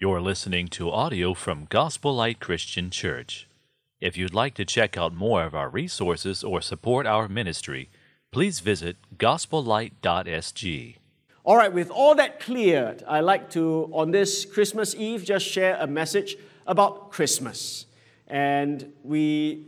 You're listening to audio from Gospel Light Christian Church. If you'd like to check out more of our resources or support our ministry, please visit gospellight.sg. All right, with all that cleared, I'd like to, on this Christmas Eve, just share a message about Christmas. And we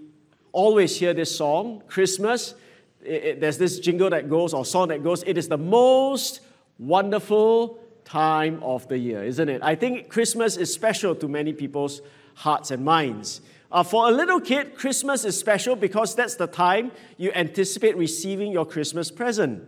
always hear this song, Christmas. It, it, there's this jingle that goes, or song that goes, It is the most wonderful time of the year, isn't it? I think Christmas is special to many people's hearts and minds. Uh, for a little kid, Christmas is special because that's the time you anticipate receiving your Christmas present.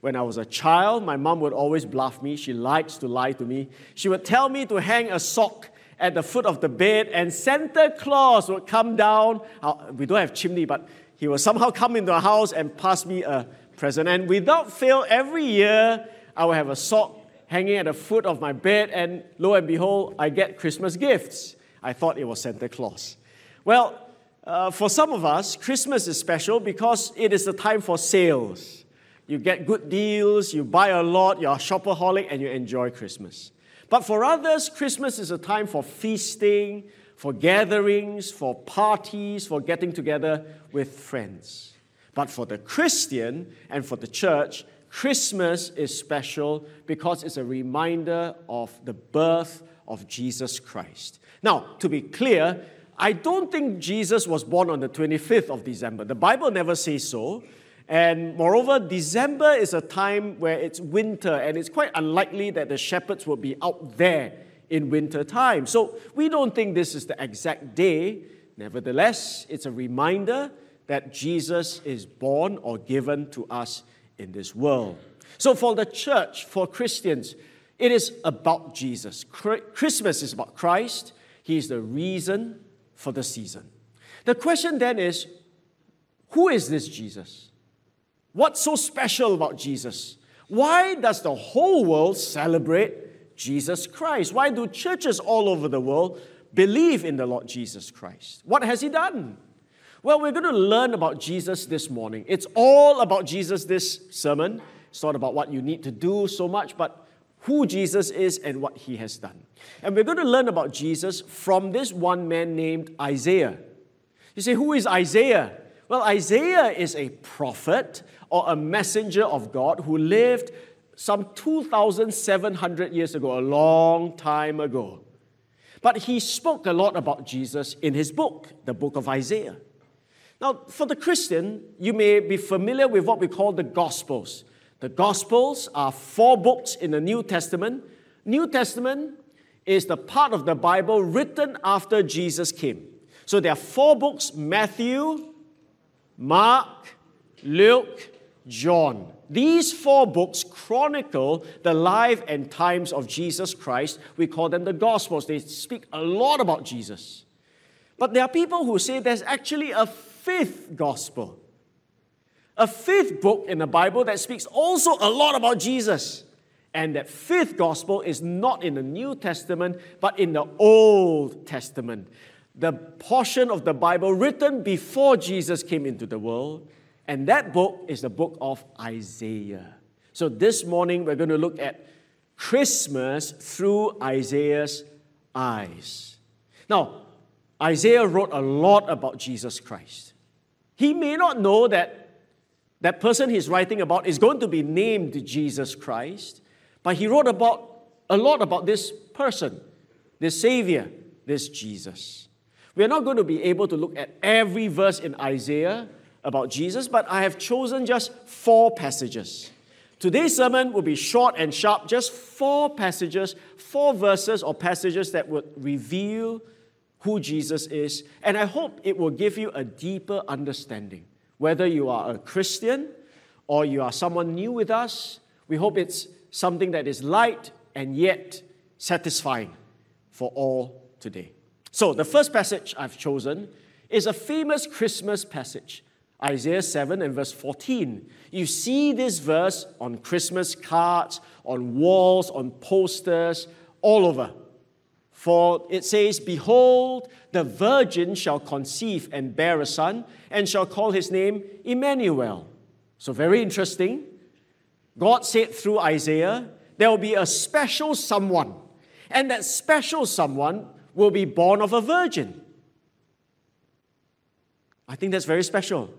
When I was a child, my mom would always bluff me. She likes to lie to me. She would tell me to hang a sock at the foot of the bed, and Santa Claus would come down. Uh, we don't have chimney, but he would somehow come into the house and pass me a present. And without fail, every year I would have a sock hanging at the foot of my bed, and lo and behold, I get Christmas gifts. I thought it was Santa Claus. Well, uh, for some of us, Christmas is special because it is the time for sales. You get good deals, you buy a lot, you're a shopaholic, and you enjoy Christmas. But for others, Christmas is a time for feasting, for gatherings, for parties, for getting together with friends. But for the Christian and for the church, Christmas is special because it's a reminder of the birth of Jesus Christ. Now, to be clear, I don't think Jesus was born on the 25th of December. The Bible never says so. And moreover, December is a time where it's winter, and it's quite unlikely that the shepherds will be out there in winter time. So we don't think this is the exact day. Nevertheless, it's a reminder that Jesus is born or given to us in this world. So, for the church, for Christians, it is about Jesus. Christmas is about Christ. He is the reason for the season. The question then is who is this Jesus? What's so special about Jesus? Why does the whole world celebrate Jesus Christ? Why do churches all over the world believe in the Lord Jesus Christ? What has He done? Well, we're going to learn about Jesus this morning. It's all about Jesus this sermon. It's not about what you need to do so much, but who Jesus is and what he has done. And we're going to learn about Jesus from this one man named Isaiah. You say, who is Isaiah? Well, Isaiah is a prophet or a messenger of God who lived some 2,700 years ago, a long time ago. But he spoke a lot about Jesus in his book, the book of Isaiah. Now, for the Christian, you may be familiar with what we call the Gospels. The Gospels are four books in the New Testament. New Testament is the part of the Bible written after Jesus came. So there are four books Matthew, Mark, Luke, John. These four books chronicle the life and times of Jesus Christ. We call them the Gospels. They speak a lot about Jesus. But there are people who say there's actually a fifth gospel, a fifth book in the Bible that speaks also a lot about Jesus. And that fifth gospel is not in the New Testament, but in the Old Testament. The portion of the Bible written before Jesus came into the world. And that book is the book of Isaiah. So this morning we're going to look at Christmas through Isaiah's eyes. Now, Isaiah wrote a lot about Jesus Christ. He may not know that that person he's writing about is going to be named Jesus Christ, but he wrote about a lot about this person, this Savior, this Jesus. We are not going to be able to look at every verse in Isaiah about Jesus, but I have chosen just four passages. Today's sermon will be short and sharp, just four passages, four verses or passages that would reveal who Jesus is, and I hope it will give you a deeper understanding. Whether you are a Christian or you are someone new with us, we hope it's something that is light and yet satisfying for all today. So, the first passage I've chosen is a famous Christmas passage, Isaiah 7 and verse 14. You see this verse on Christmas cards, on walls, on posters, all over. For it says, Behold, the virgin shall conceive and bear a son, and shall call his name Emmanuel. So, very interesting. God said through Isaiah, there will be a special someone, and that special someone will be born of a virgin. I think that's very special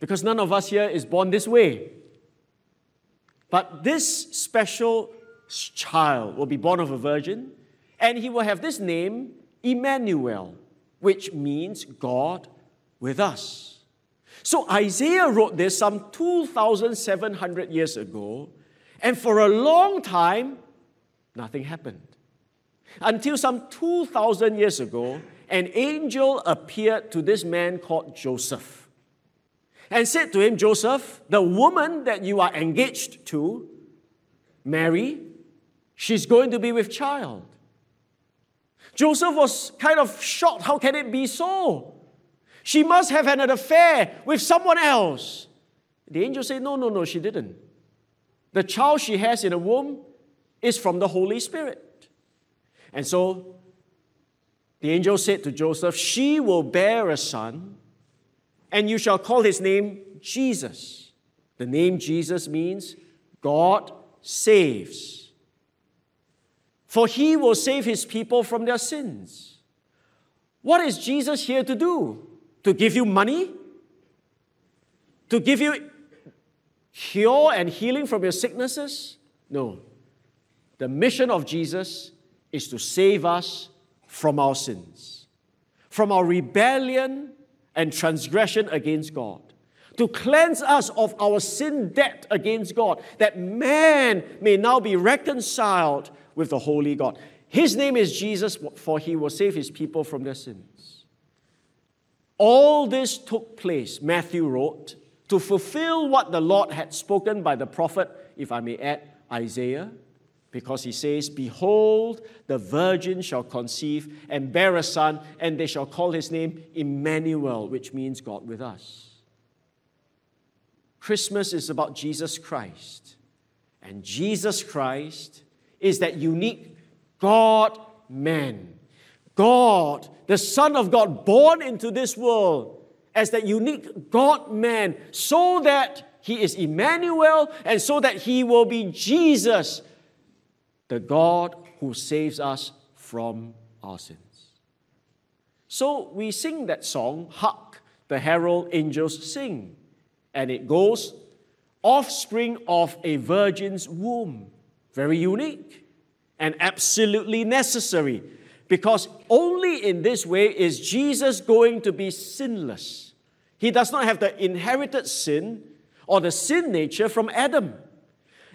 because none of us here is born this way. But this special child will be born of a virgin, and he will have this name, Emmanuel, which means God with us. So Isaiah wrote this some 2,700 years ago, and for a long time, nothing happened. Until some 2,000 years ago, an angel appeared to this man called Joseph and said to him, Joseph, the woman that you are engaged to, Mary, she's going to be with child. Joseph was kind of shocked. How can it be so? She must have had an affair with someone else. The angel said, No, no, no, she didn't. The child she has in the womb is from the Holy Spirit. And so the angel said to Joseph, She will bear a son, and you shall call his name Jesus. The name Jesus means God saves. For he will save his people from their sins. What is Jesus here to do? To give you money? To give you cure and healing from your sicknesses? No. The mission of Jesus is to save us from our sins, from our rebellion and transgression against God, to cleanse us of our sin debt against God, that man may now be reconciled with the holy God. His name is Jesus, for he will save his people from their sins. All this took place, Matthew wrote, to fulfill what the Lord had spoken by the prophet, if I may add, Isaiah, because he says, Behold, the virgin shall conceive and bear a son, and they shall call his name Emmanuel, which means God with us. Christmas is about Jesus Christ. And Jesus Christ is that unique God man. God, the Son of God, born into this world as that unique God man, so that he is Emmanuel and so that he will be Jesus, the God who saves us from our sins. So we sing that song, Hark, the herald angels sing and it goes, offspring of a virgin's womb. Very unique and absolutely necessary because only in this way is Jesus going to be sinless. He does not have the inherited sin or the sin nature from Adam.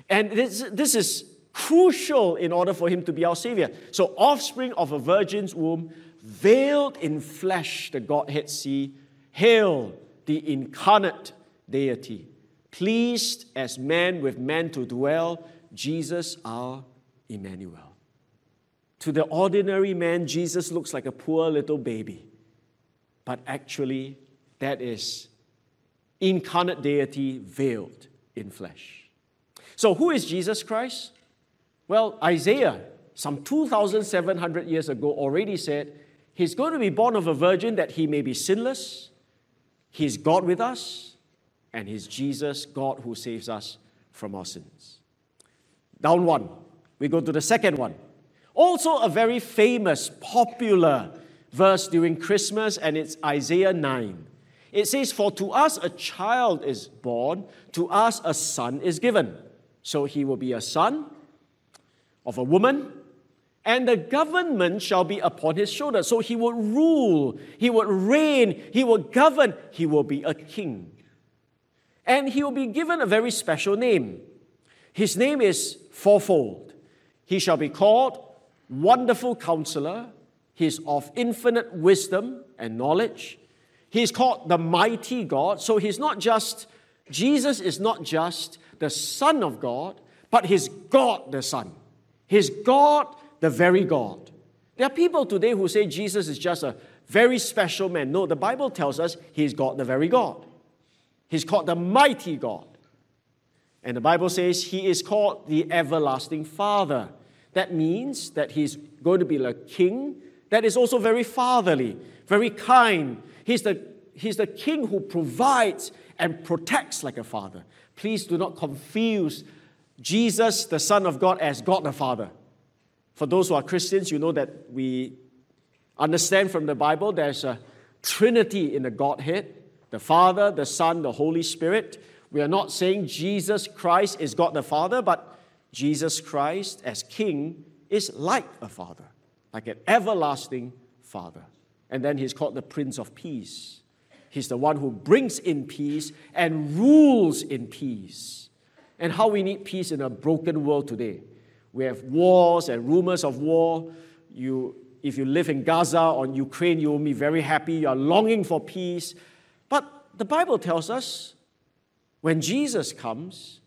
And this, this is crucial in order for him to be our Savior. So, offspring of a virgin's womb, veiled in flesh, the Godhead see, hail the incarnate deity, pleased as man with man to dwell, Jesus our Emmanuel. To the ordinary man, Jesus looks like a poor little baby, but actually, that is incarnate deity veiled in flesh. So, who is Jesus Christ? Well, Isaiah, some 2,700 years ago, already said, He's going to be born of a virgin that he may be sinless. He's God with us and He's Jesus, God who saves us from our sins. Down one. We go to the second one. Also, a very famous, popular verse during Christmas, and it's Isaiah 9. It says, For to us a child is born, to us a son is given. So he will be a son of a woman, and the government shall be upon his shoulder. So he will rule, he will reign, he will govern, he will be a king and he will be given a very special name. His name is fourfold. He shall be called Wonderful Counselor. He's of infinite wisdom and knowledge. He's called the Mighty God. So he's not just, Jesus is not just the Son of God, but he's God the Son. He's God, the very God. There are people today who say Jesus is just a very special man. No, the Bible tells us he's God, the very God. He's called the mighty God. And the Bible says he is called the everlasting Father. That means that he's going to be a king that is also very fatherly, very kind. He's the, he's the king who provides and protects like a father. Please do not confuse Jesus, the Son of God, as God the Father. For those who are Christians, you know that we understand from the Bible there's a trinity in the Godhead the Father, the Son, the Holy Spirit. We are not saying Jesus Christ is God the Father, but Jesus Christ as King is like a Father, like an everlasting Father. And then he's called the Prince of Peace. He's the one who brings in peace and rules in peace. And how we need peace in a broken world today. We have wars and rumors of war. You, if you live in Gaza or in Ukraine, you will be very happy. You are longing for peace. But the Bible tells us when Jesus comes,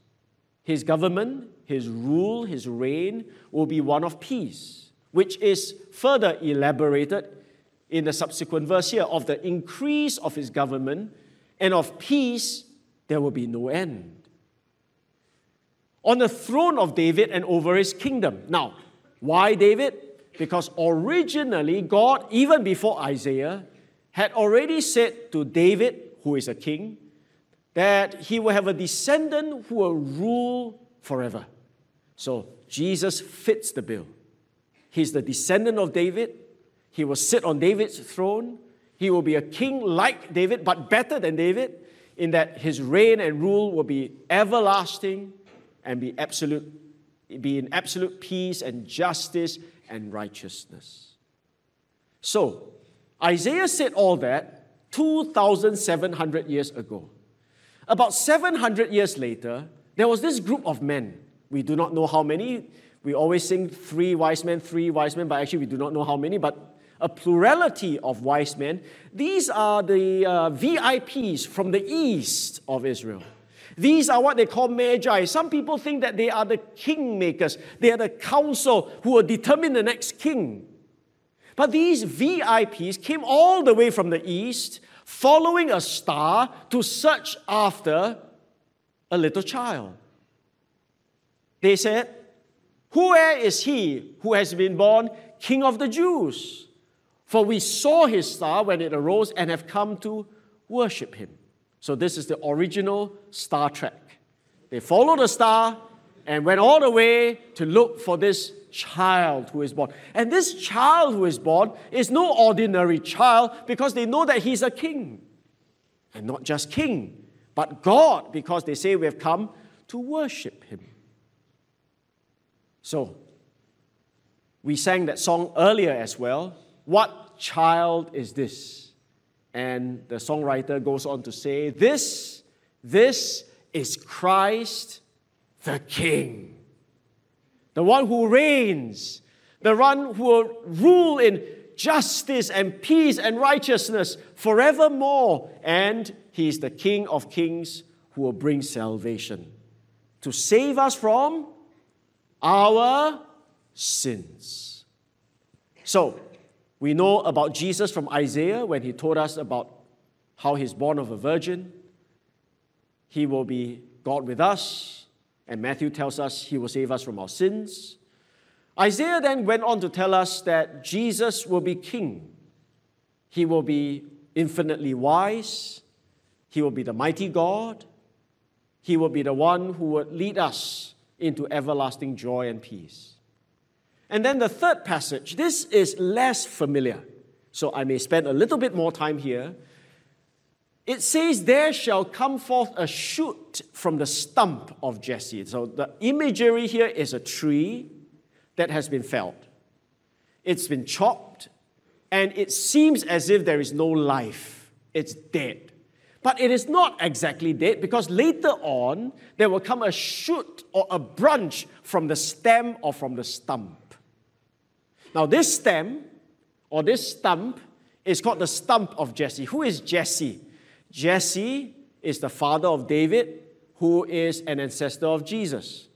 his government, his rule, his reign will be one of peace, which is further elaborated in the subsequent verse here of the increase of his government and of peace, there will be no end. On the throne of David and over his kingdom. Now, why David? Because originally, God, even before Isaiah, had already said to David, who is a king, that he will have a descendant who will rule forever. So Jesus fits the bill. He's the descendant of David. He will sit on David's throne. He will be a king like David, but better than David, in that his reign and rule will be everlasting and be absolute, be in absolute peace and justice and righteousness. So, Isaiah said all that 2,700 years ago. About 700 years later, there was this group of men. We do not know how many. We always sing three wise men, three wise men, but actually we do not know how many. But a plurality of wise men. These are the uh, VIPs from the east of Israel. These are what they call magi. Some people think that they are the kingmakers, they are the council who will determine the next king. But these VIPs came all the way from the east, following a star to search after a little child. They said, Where is he who has been born king of the Jews? For we saw his star when it arose and have come to worship him. So, this is the original Star Trek. They followed the star and went all the way to look for this child who is born. And this child who is born is no ordinary child because they know that he's a king. And not just king, but God, because they say we have come to worship him. So, we sang that song earlier as well. What child is this? And the songwriter goes on to say, This, this is Christ the King, the one who reigns, the one who will rule in justice and peace and righteousness forevermore. And he is the King of kings who will bring salvation to save us from our sins. So, we know about Jesus from Isaiah when he told us about how he's born of a virgin. He will be God with us. And Matthew tells us he will save us from our sins. Isaiah then went on to tell us that Jesus will be king. He will be infinitely wise. He will be the mighty God. He will be the one who would lead us into everlasting joy and peace. And then the third passage, this is less familiar, so I may spend a little bit more time here. It says, There shall come forth a shoot from the stump of Jesse. So the imagery here is a tree that has been felled, it's been chopped, and it seems as if there is no life, it's dead. But it is not exactly dead because later on there will come a shoot or a branch from the stem or from the stump. Now, this stem or this stump is called the stump of Jesse. Who is Jesse? Jesse is the father of David, who is an ancestor of Jesus.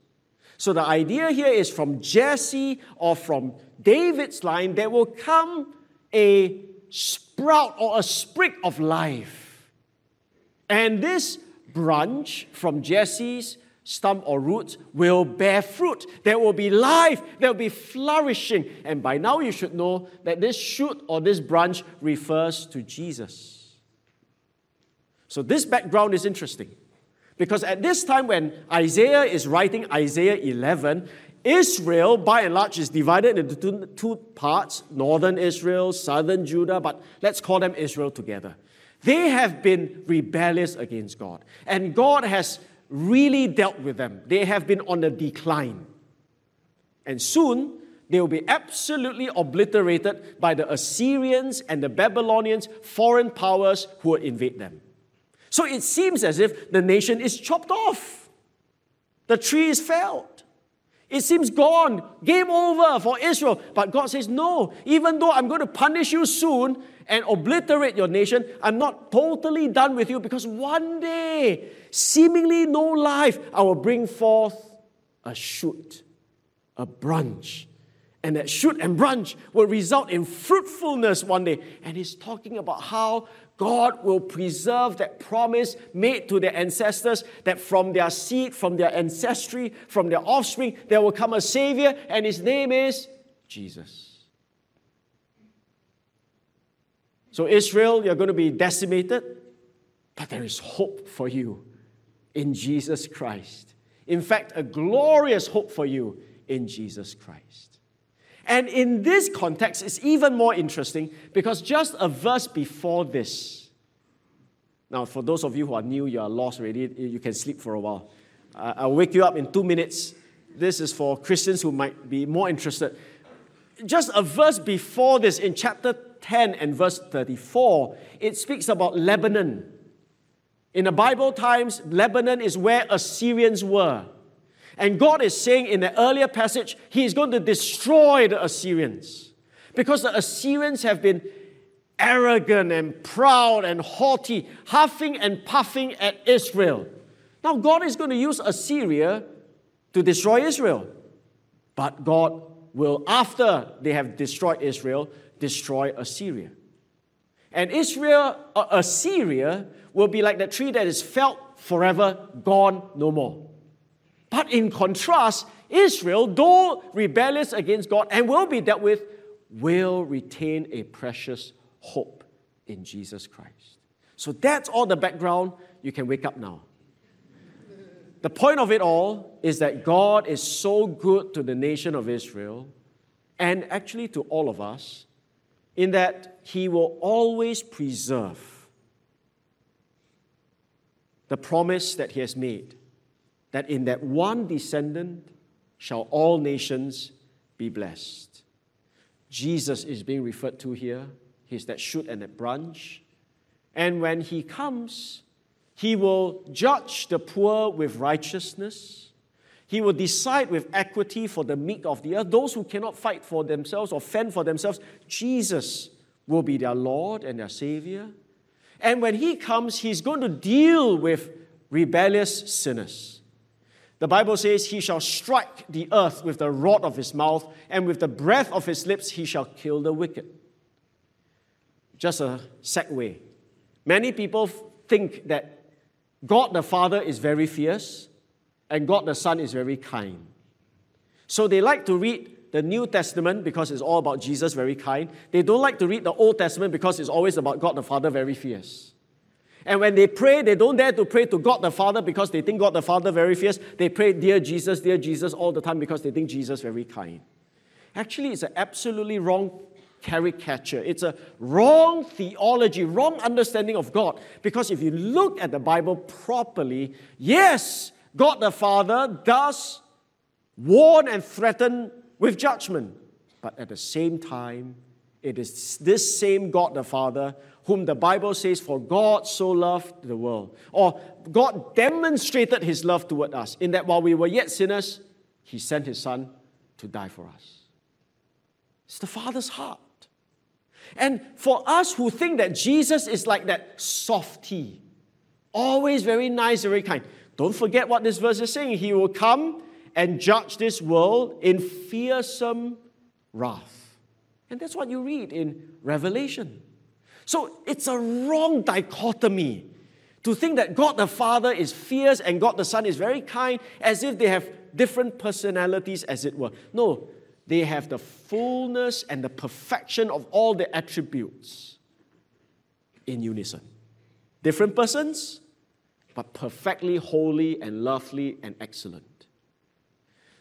So the idea here is from Jesse or from David's line, there will come a sprout or a sprig of life. And this branch from Jesse's stump or roots will bear fruit. There will be life, there will be flourishing. And by now you should know that this shoot or this branch refers to Jesus. So this background is interesting. Because at this time when Isaiah is writing Isaiah 11, Israel, by and large, is divided into two, parts northern Israel, southern Judah, but let's call them Israel together. They have been rebellious against God, and God has really dealt with them. They have been on the decline. And soon, they will be absolutely obliterated by the Assyrians and the Babylonians, foreign powers who will invade them. So it seems as if the nation is chopped off. The tree is felled. It seems gone, game over for Israel. But God says, No, even though I'm going to punish you soon and obliterate your nation, I'm not totally done with you because one day, seemingly no life, I will bring forth a shoot, a branch. And that shoot and branch will result in fruitfulness one day. And he's talking about how God will preserve that promise made to their ancestors that from their seed, from their ancestry, from their offspring, there will come a Savior, and his name is Jesus. So, Israel, you're going to be decimated, but there is hope for you in Jesus Christ. In fact, a glorious hope for you in Jesus Christ. And in this context, it's even more interesting because just a verse before this, now for those of you who are new, you are lost already, you can sleep for a while. I'll wake you up in two minutes. This is for Christians who might be more interested. Just a verse before this, in chapter 10 and verse 34, it speaks about Lebanon. In the Bible times, Lebanon is where Assyrians were. And God is saying in the earlier passage, He is going to destroy the Assyrians. Because the Assyrians have been arrogant and proud and haughty, huffing and puffing at Israel. Now, God is going to use Assyria to destroy Israel. But God will, after they have destroyed Israel, destroy Assyria. And Israel, uh, Assyria will be like the tree that is felled forever, gone no more. But in contrast, Israel, though rebellious against God and will be dealt with, will retain a precious hope in Jesus Christ. So that's all the background. You can wake up now. The point of it all is that God is so good to the nation of Israel and actually to all of us in that He will always preserve the promise that He has made that in that one descendant shall all nations be blessed. Jesus is being referred to here. He's that shoot and that branch. And when he comes, he will judge the poor with righteousness. He will decide with equity for the meek of the earth. Those who cannot fight for themselves or fend for themselves, Jesus will be their Lord and their Savior. And when he comes, he's going to deal with rebellious sinners. The Bible says, He shall strike the earth with the rod of his mouth, and with the breath of his lips he shall kill the wicked. Just a segue. Many people think that God the Father is very fierce and God the Son is very kind. So they like to read the New Testament because it's all about Jesus, very kind. They don't like to read the Old Testament because it's always about God the Father, very fierce. And when they pray, they don't dare to pray to God the Father because they think God the Father very fierce. They pray, Dear Jesus, dear Jesus, all the time because they think Jesus very kind. Actually, it's an absolutely wrong caricature. It's a wrong theology, wrong understanding of God. Because if you look at the Bible properly, yes, God the Father does warn and threaten with judgment. But at the same time, it is this same God the Father whom the Bible says, For God so loved the world. Or God demonstrated his love toward us in that while we were yet sinners, he sent his Son to die for us. It's the Father's heart. And for us who think that Jesus is like that softy, always very nice, very kind, don't forget what this verse is saying. He will come and judge this world in fearsome wrath. And that's what you read in Revelation. So it's a wrong dichotomy to think that God the Father is fierce and God the Son is very kind, as if they have different personalities, as it were. No, they have the fullness and the perfection of all the attributes in unison. Different persons, but perfectly holy and lovely and excellent.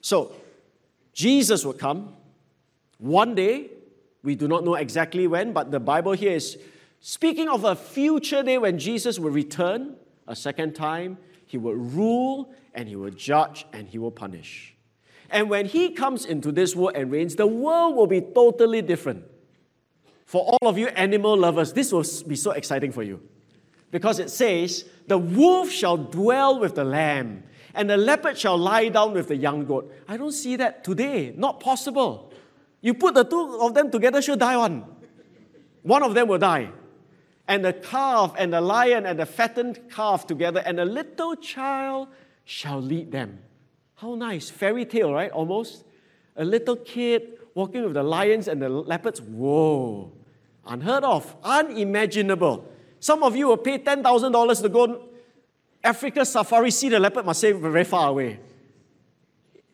So, Jesus will come one day. We do not know exactly when, but the Bible here is speaking of a future day when Jesus will return a second time. He will rule and he will judge and he will punish. And when he comes into this world and reigns, the world will be totally different. For all of you animal lovers, this will be so exciting for you. Because it says, The wolf shall dwell with the lamb, and the leopard shall lie down with the young goat. I don't see that today. Not possible. You put the two of them together, she'll die one. One of them will die. And the calf and the lion and the fattened calf together, and a little child shall lead them. How nice. Fairy tale, right? Almost. A little kid walking with the lions and the leopards. Whoa. Unheard of. Unimaginable. Some of you will pay $10,000 to go Africa safari, see the leopard must say very far away.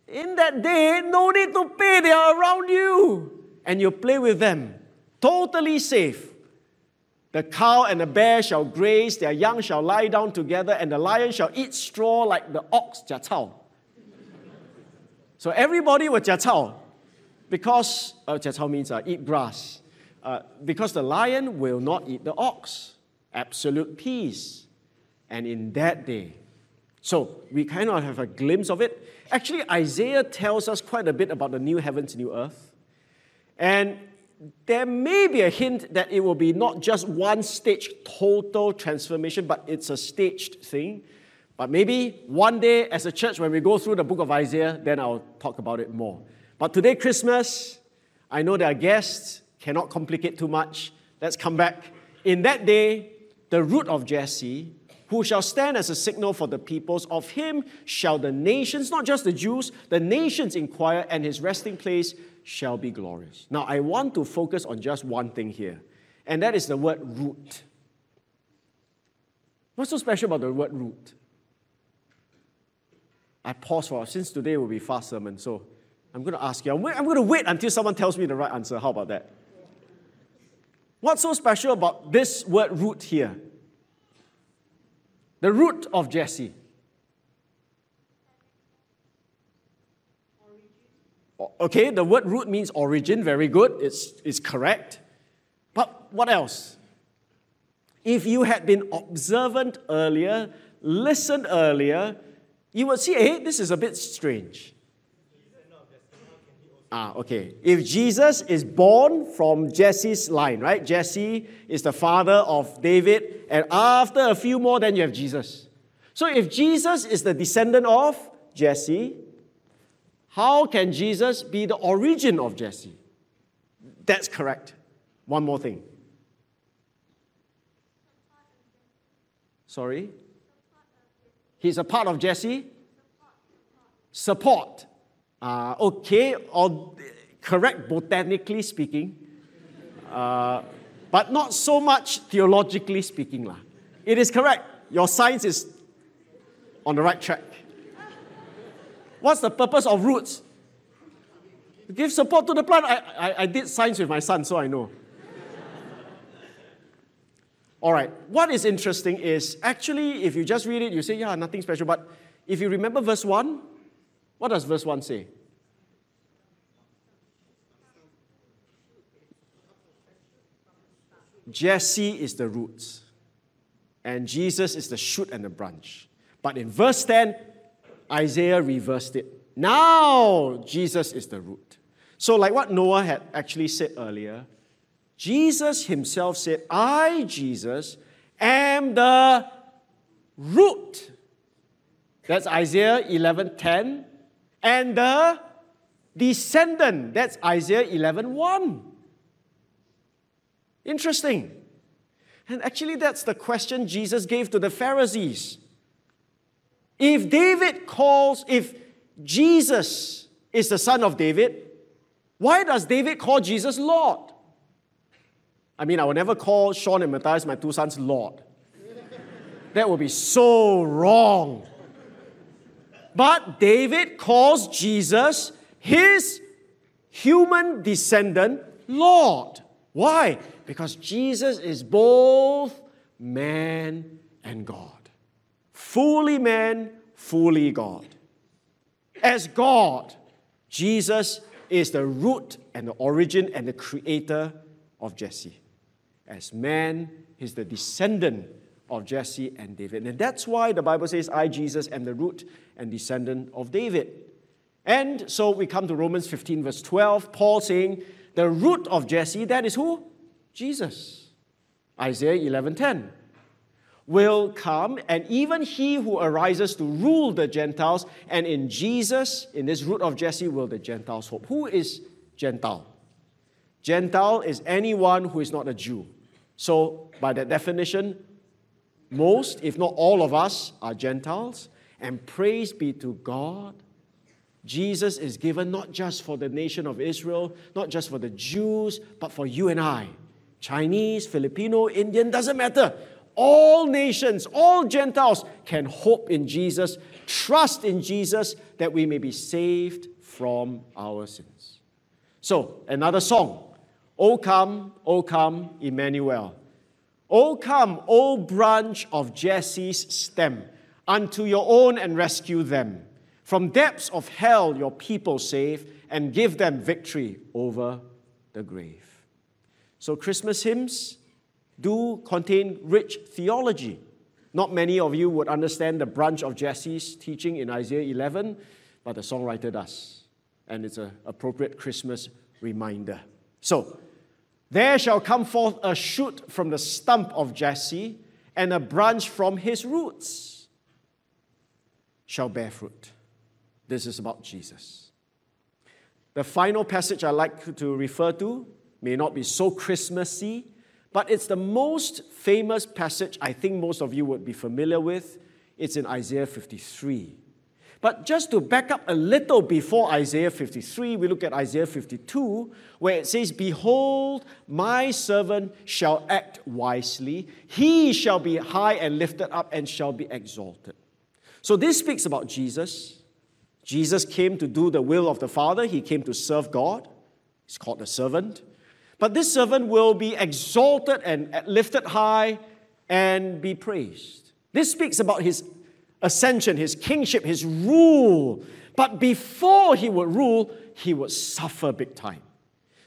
In that day, no need to pay, they are around you. And you play with them. Totally safe. The cow and the bear shall graze, their young shall lie down together, and the lion shall eat straw like the ox, jia cao. So everybody will jia cao, because, uh, jia cao means uh, eat grass, uh, because the lion will not eat the ox. Absolute peace. And in that day, so we kind of have a glimpse of it. Actually, Isaiah tells us quite a bit about the new heavens, new earth. And there may be a hint that it will be not just one stage total transformation, but it's a staged thing. But maybe one day as a church, when we go through the book of Isaiah, then I'll talk about it more. But today, Christmas, I know there are guests, cannot complicate too much. Let's come back. In that day, the root of Jesse, who shall stand as a signal for the peoples, of him shall the nations, not just the Jews, the nations inquire, and his resting place shall be glorious. Now, I want to focus on just one thing here, and that is the word root. What's so special about the word root? I pause for since today will be fast sermon, so I'm going to ask you. I'm going to wait until someone tells me the right answer. How about that? What's so special about this word root here? The root of Jesse. Okay, the word root means origin, very good, it's, it's correct. But what else? If you had been observant earlier, listened earlier, you would see, hey, this is a bit strange. Ah, okay. If Jesus is born from Jesse's line, right? Jesse is the father of David, and after a few more, then you have Jesus. So if Jesus is the descendant of Jesse, how can Jesus be the origin of Jesse? That's correct. One more thing. Sorry? He's a part of Jesse? Support. Uh, okay, or correct botanically speaking, uh, but not so much theologically speaking. Lah. It is correct. Your science is on the right track. What's the purpose of roots? Give support to the plant. I, I, I did science with my son, so I know. All right, what is interesting is actually, if you just read it, you say, yeah, nothing special. But if you remember verse 1, what does verse 1 say? Jesse is the roots, and Jesus is the shoot and the branch. But in verse 10, Isaiah reversed it. Now Jesus is the root. So, like what Noah had actually said earlier, Jesus himself said, I, Jesus, am the root. That's Isaiah 11:10. And the descendant, that's Isaiah 11:1. Interesting. And actually, that's the question Jesus gave to the Pharisees. If David calls, if Jesus is the son of David, why does David call Jesus Lord? I mean, I will never call Sean and Matthias, my two sons, Lord. that would be so wrong. But David calls Jesus, his human descendant, Lord. Why? Because Jesus is both man and God fully man, fully God. As God, Jesus is the root and the origin and the creator of Jesse. As man, he's the descendant of Jesse and David. And that's why the Bible says, I, Jesus, am the root and descendant of David. And so we come to Romans 15, verse 12, Paul saying, the root of Jesse, that is who? Jesus. Isaiah 11, 10 will come, and even he who arises to rule the Gentiles, and in Jesus, in this root of Jesse, will the Gentiles hope. Who is Gentile? Gentile is anyone who is not a Jew. So, by that definition, most, if not all of us, are Gentiles. And praise be to God, Jesus is given not just for the nation of Israel, not just for the Jews, but for you and I. Chinese, Filipino, Indian, doesn't matter all nations, all Gentiles can hope in Jesus, trust in Jesus, that we may be saved from our sins. So, another song. O come, O come, Emmanuel. O come, O branch of Jesse's stem, unto your own and rescue them. From depths of hell your people save, and give them victory over the grave. So, Christmas hymns do contain rich theology. Not many of you would understand the branch of Jesse's teaching in Isaiah 11, but the songwriter does. And it's an appropriate Christmas reminder. So, there shall come forth a shoot from the stump of Jesse, and a branch from his roots shall bear fruit. This is about Jesus. The final passage I like to refer to may not be so Christmassy, but it's the most famous passage I think most of you would be familiar with. It's in Isaiah 53. But just to back up a little before Isaiah 53, we look at Isaiah 52, where it says, Behold, my servant shall act wisely, he shall be high and lifted up and shall be exalted. So this speaks about Jesus. Jesus came to do the will of the Father, he came to serve God. He's called a servant. But this servant will be exalted and lifted high and be praised. This speaks about his ascension, his kingship, his rule. But before he would rule, he would suffer big time.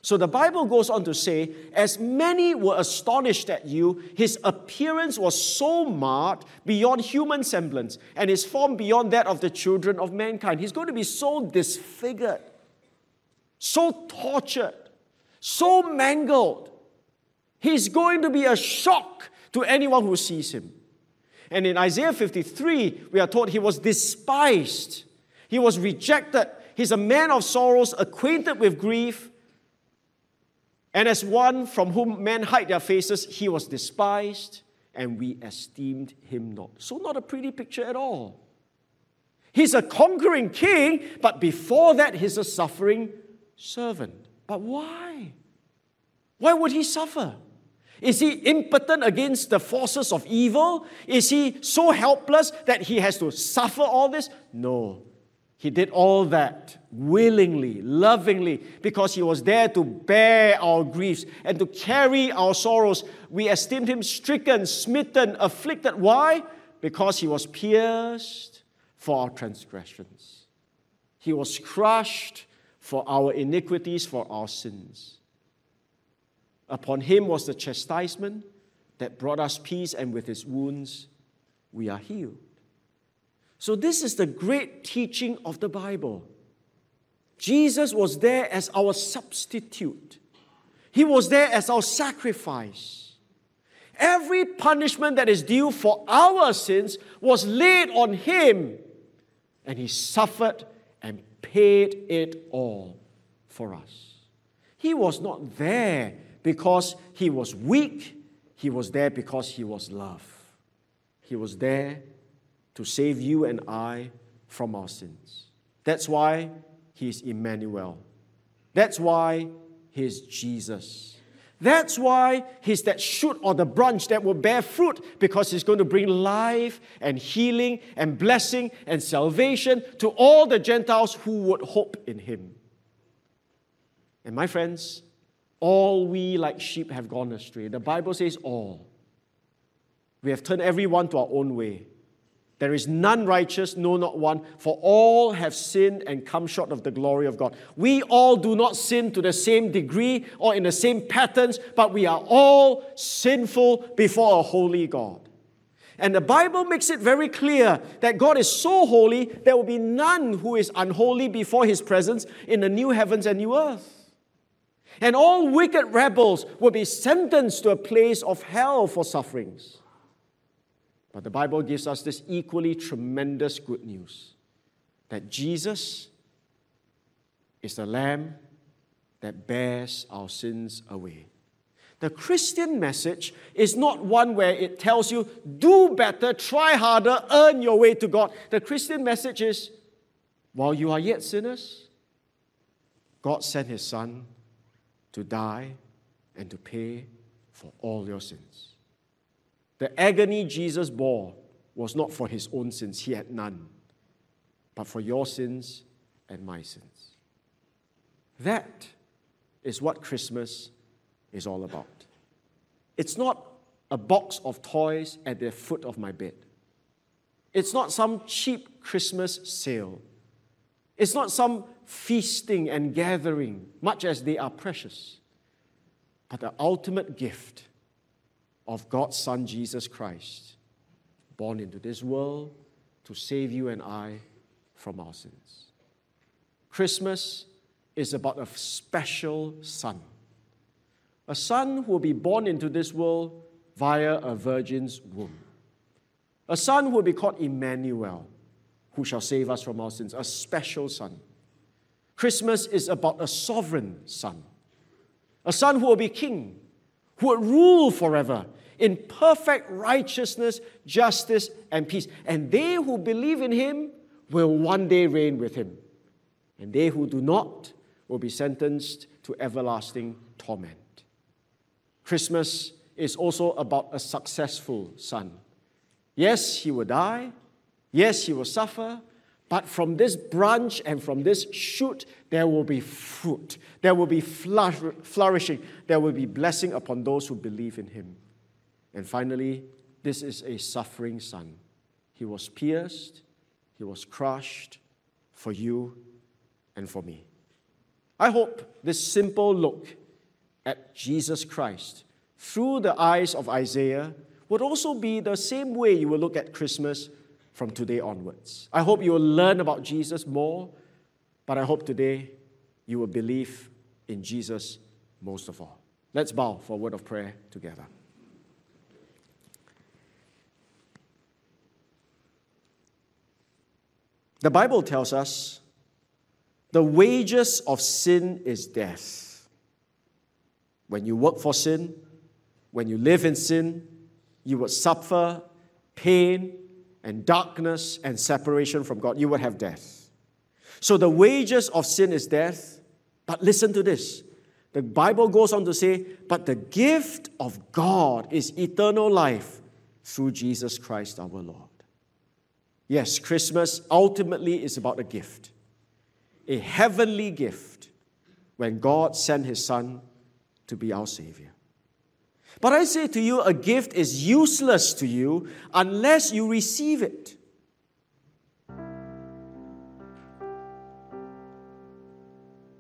So the Bible goes on to say, as many were astonished at you, his appearance was so marred beyond human semblance, and his form beyond that of the children of mankind. He's going to be so disfigured, so tortured, so mangled. He's going to be a shock to anyone who sees him. And in Isaiah 53, we are told he was despised, he was rejected. He's a man of sorrows, acquainted with grief. And as one from whom men hide their faces, he was despised, and we esteemed him not. So, not a pretty picture at all. He's a conquering king, but before that, he's a suffering servant. But why? Why would he suffer? Is he impotent against the forces of evil? Is he so helpless that he has to suffer all this? No. He did all that willingly, lovingly, because he was there to bear our griefs and to carry our sorrows. We esteemed him stricken, smitten, afflicted. Why? Because he was pierced for our transgressions, he was crushed for our iniquities, for our sins. Upon him was the chastisement that brought us peace, and with his wounds we are healed. So, this is the great teaching of the Bible. Jesus was there as our substitute, he was there as our sacrifice. Every punishment that is due for our sins was laid on him, and he suffered paid it all for us. He was not there because he was weak, he was there because he was love. He was there to save you and I from our sins. That's why he's Emmanuel. That's why he's Jesus. That's why he's that shoot or the branch that will bear fruit because he's going to bring life and healing and blessing and salvation to all the Gentiles who would hope in him. And my friends, all we like sheep have gone astray. The Bible says all. We have turned everyone to our own way. There is none righteous, no, not one, for all have sinned and come short of the glory of God. We all do not sin to the same degree or in the same patterns, but we are all sinful before a holy God. And the Bible makes it very clear that God is so holy, there will be none who is unholy before his presence in the new heavens and new earth. And all wicked rebels will be sentenced to a place of hell for sufferings. But the Bible gives us this equally tremendous good news that Jesus is the Lamb that bears our sins away. The Christian message is not one where it tells you, do better, try harder, earn your way to God. The Christian message is, while you are yet sinners, God sent His Son to die and to pay for all your sins. The agony Jesus bore was not for his own sins, he had none, but for your sins and my sins. That is what Christmas is all about. It's not a box of toys at the foot of my bed. It's not some cheap Christmas sale. It's not some feasting and gathering, much as they are precious. But the ultimate gift of God's Son, Jesus Christ, born into this world to save you and I from our sins. Christmas is about a special son, a son who will be born into this world via a virgin's womb, a son who will be called Emmanuel, who shall save us from our sins, a special son. Christmas is about a sovereign son, a son who will be king, who will rule forever in perfect righteousness, justice, and peace. And they who believe in him will one day reign with him. And they who do not will be sentenced to everlasting torment. Christmas is also about a successful son. Yes, he will die. Yes, he will suffer. But from this branch and from this shoot, there will be fruit. There will be flourishing. There will be blessing upon those who believe in him. And finally, this is a suffering son. He was pierced, he was crushed for you and for me. I hope this simple look at Jesus Christ through the eyes of Isaiah would also be the same way you will look at Christmas from today onwards. I hope you will learn about Jesus more, but I hope today you will believe in Jesus most of all. Let's bow for a word of prayer together. The Bible tells us the wages of sin is death. When you work for sin, when you live in sin, you will suffer pain and darkness and separation from God. You will have death. So the wages of sin is death. But listen to this. The Bible goes on to say, but the gift of God is eternal life through Jesus Christ our Lord. Yes, Christmas ultimately is about a gift, a heavenly gift when God sent his Son to be our Savior. But I say to you, a gift is useless to you unless you receive it.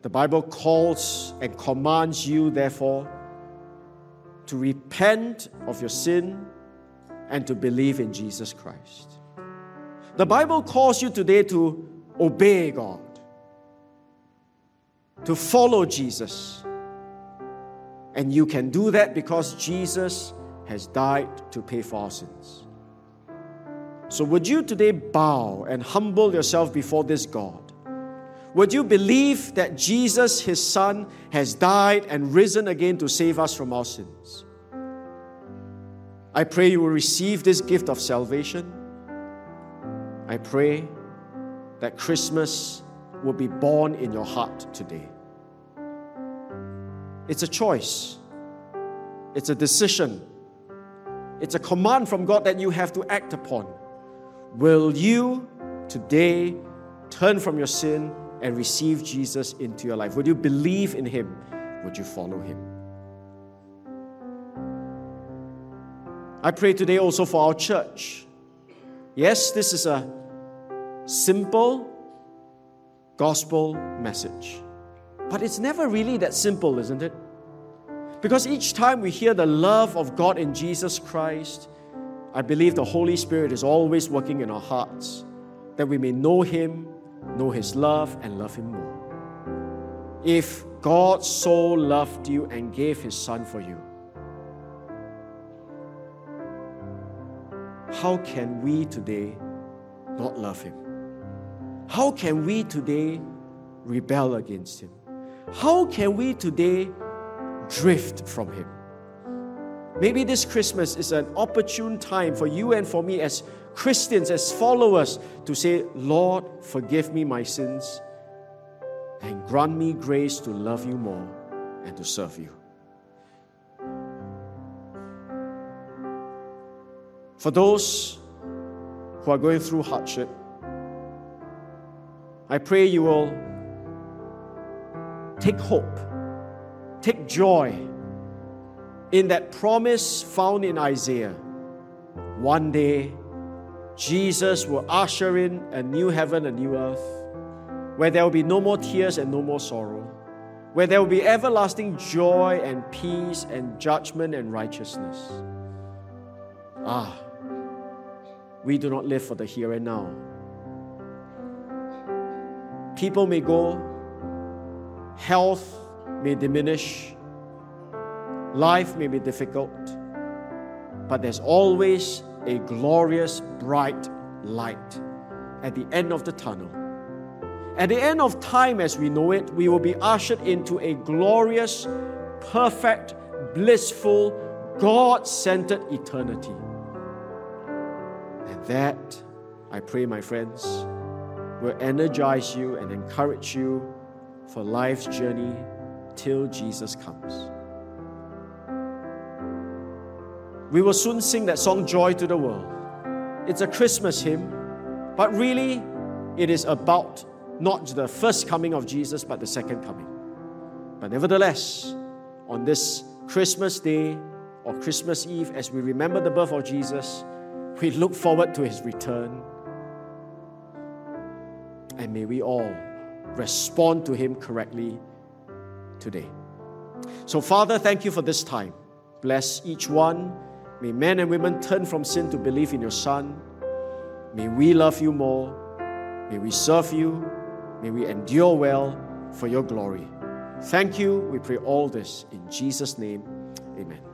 The Bible calls and commands you, therefore, to repent of your sin and to believe in Jesus Christ. The Bible calls you today to obey God, to follow Jesus. And you can do that because Jesus has died to pay for our sins. So, would you today bow and humble yourself before this God? Would you believe that Jesus, his Son, has died and risen again to save us from our sins? I pray you will receive this gift of salvation I pray that Christmas will be born in your heart today. It's a choice, it's a decision, it's a command from God that you have to act upon. Will you today turn from your sin and receive Jesus into your life? Would you believe in Him? Would you follow Him? I pray today also for our church Yes, this is a simple gospel message. But it's never really that simple, isn't it? Because each time we hear the love of God in Jesus Christ, I believe the Holy Spirit is always working in our hearts that we may know Him, know His love, and love Him more. If God so loved you and gave His Son for you, how can we today not love Him? How can we today rebel against Him? How can we today drift from Him? Maybe this Christmas is an opportune time for you and for me as Christians, as followers, to say, Lord, forgive me my sins and grant me grace to love you more and to serve you. For those who are going through hardship, I pray you will take hope, take joy in that promise found in Isaiah. One day, Jesus will usher in a new heaven, a new earth, where there will be no more tears and no more sorrow, where there will be everlasting joy and peace and judgment and righteousness. Ah, we do not live for the here and now. People may go, health may diminish, life may be difficult, but there's always a glorious, bright light at the end of the tunnel. At the end of time as we know it, we will be ushered into a glorious, perfect, blissful, God centered eternity. And that, I pray, my friends, will energize you and encourage you for life's journey till Jesus comes. We will soon sing that song, Joy to the World. It's a Christmas hymn, but really it is about not the first coming of Jesus, but the second coming. But nevertheless, on this Christmas day or Christmas Eve, as we remember the birth of Jesus, we look forward to his return. And may we all respond to him correctly today. So, Father, thank you for this time. Bless each one May men and women turn from sin to believe in your Son. May we love you more. May we serve you. May we endure well for your glory. Thank you. We pray all this in Jesus' name. Amen.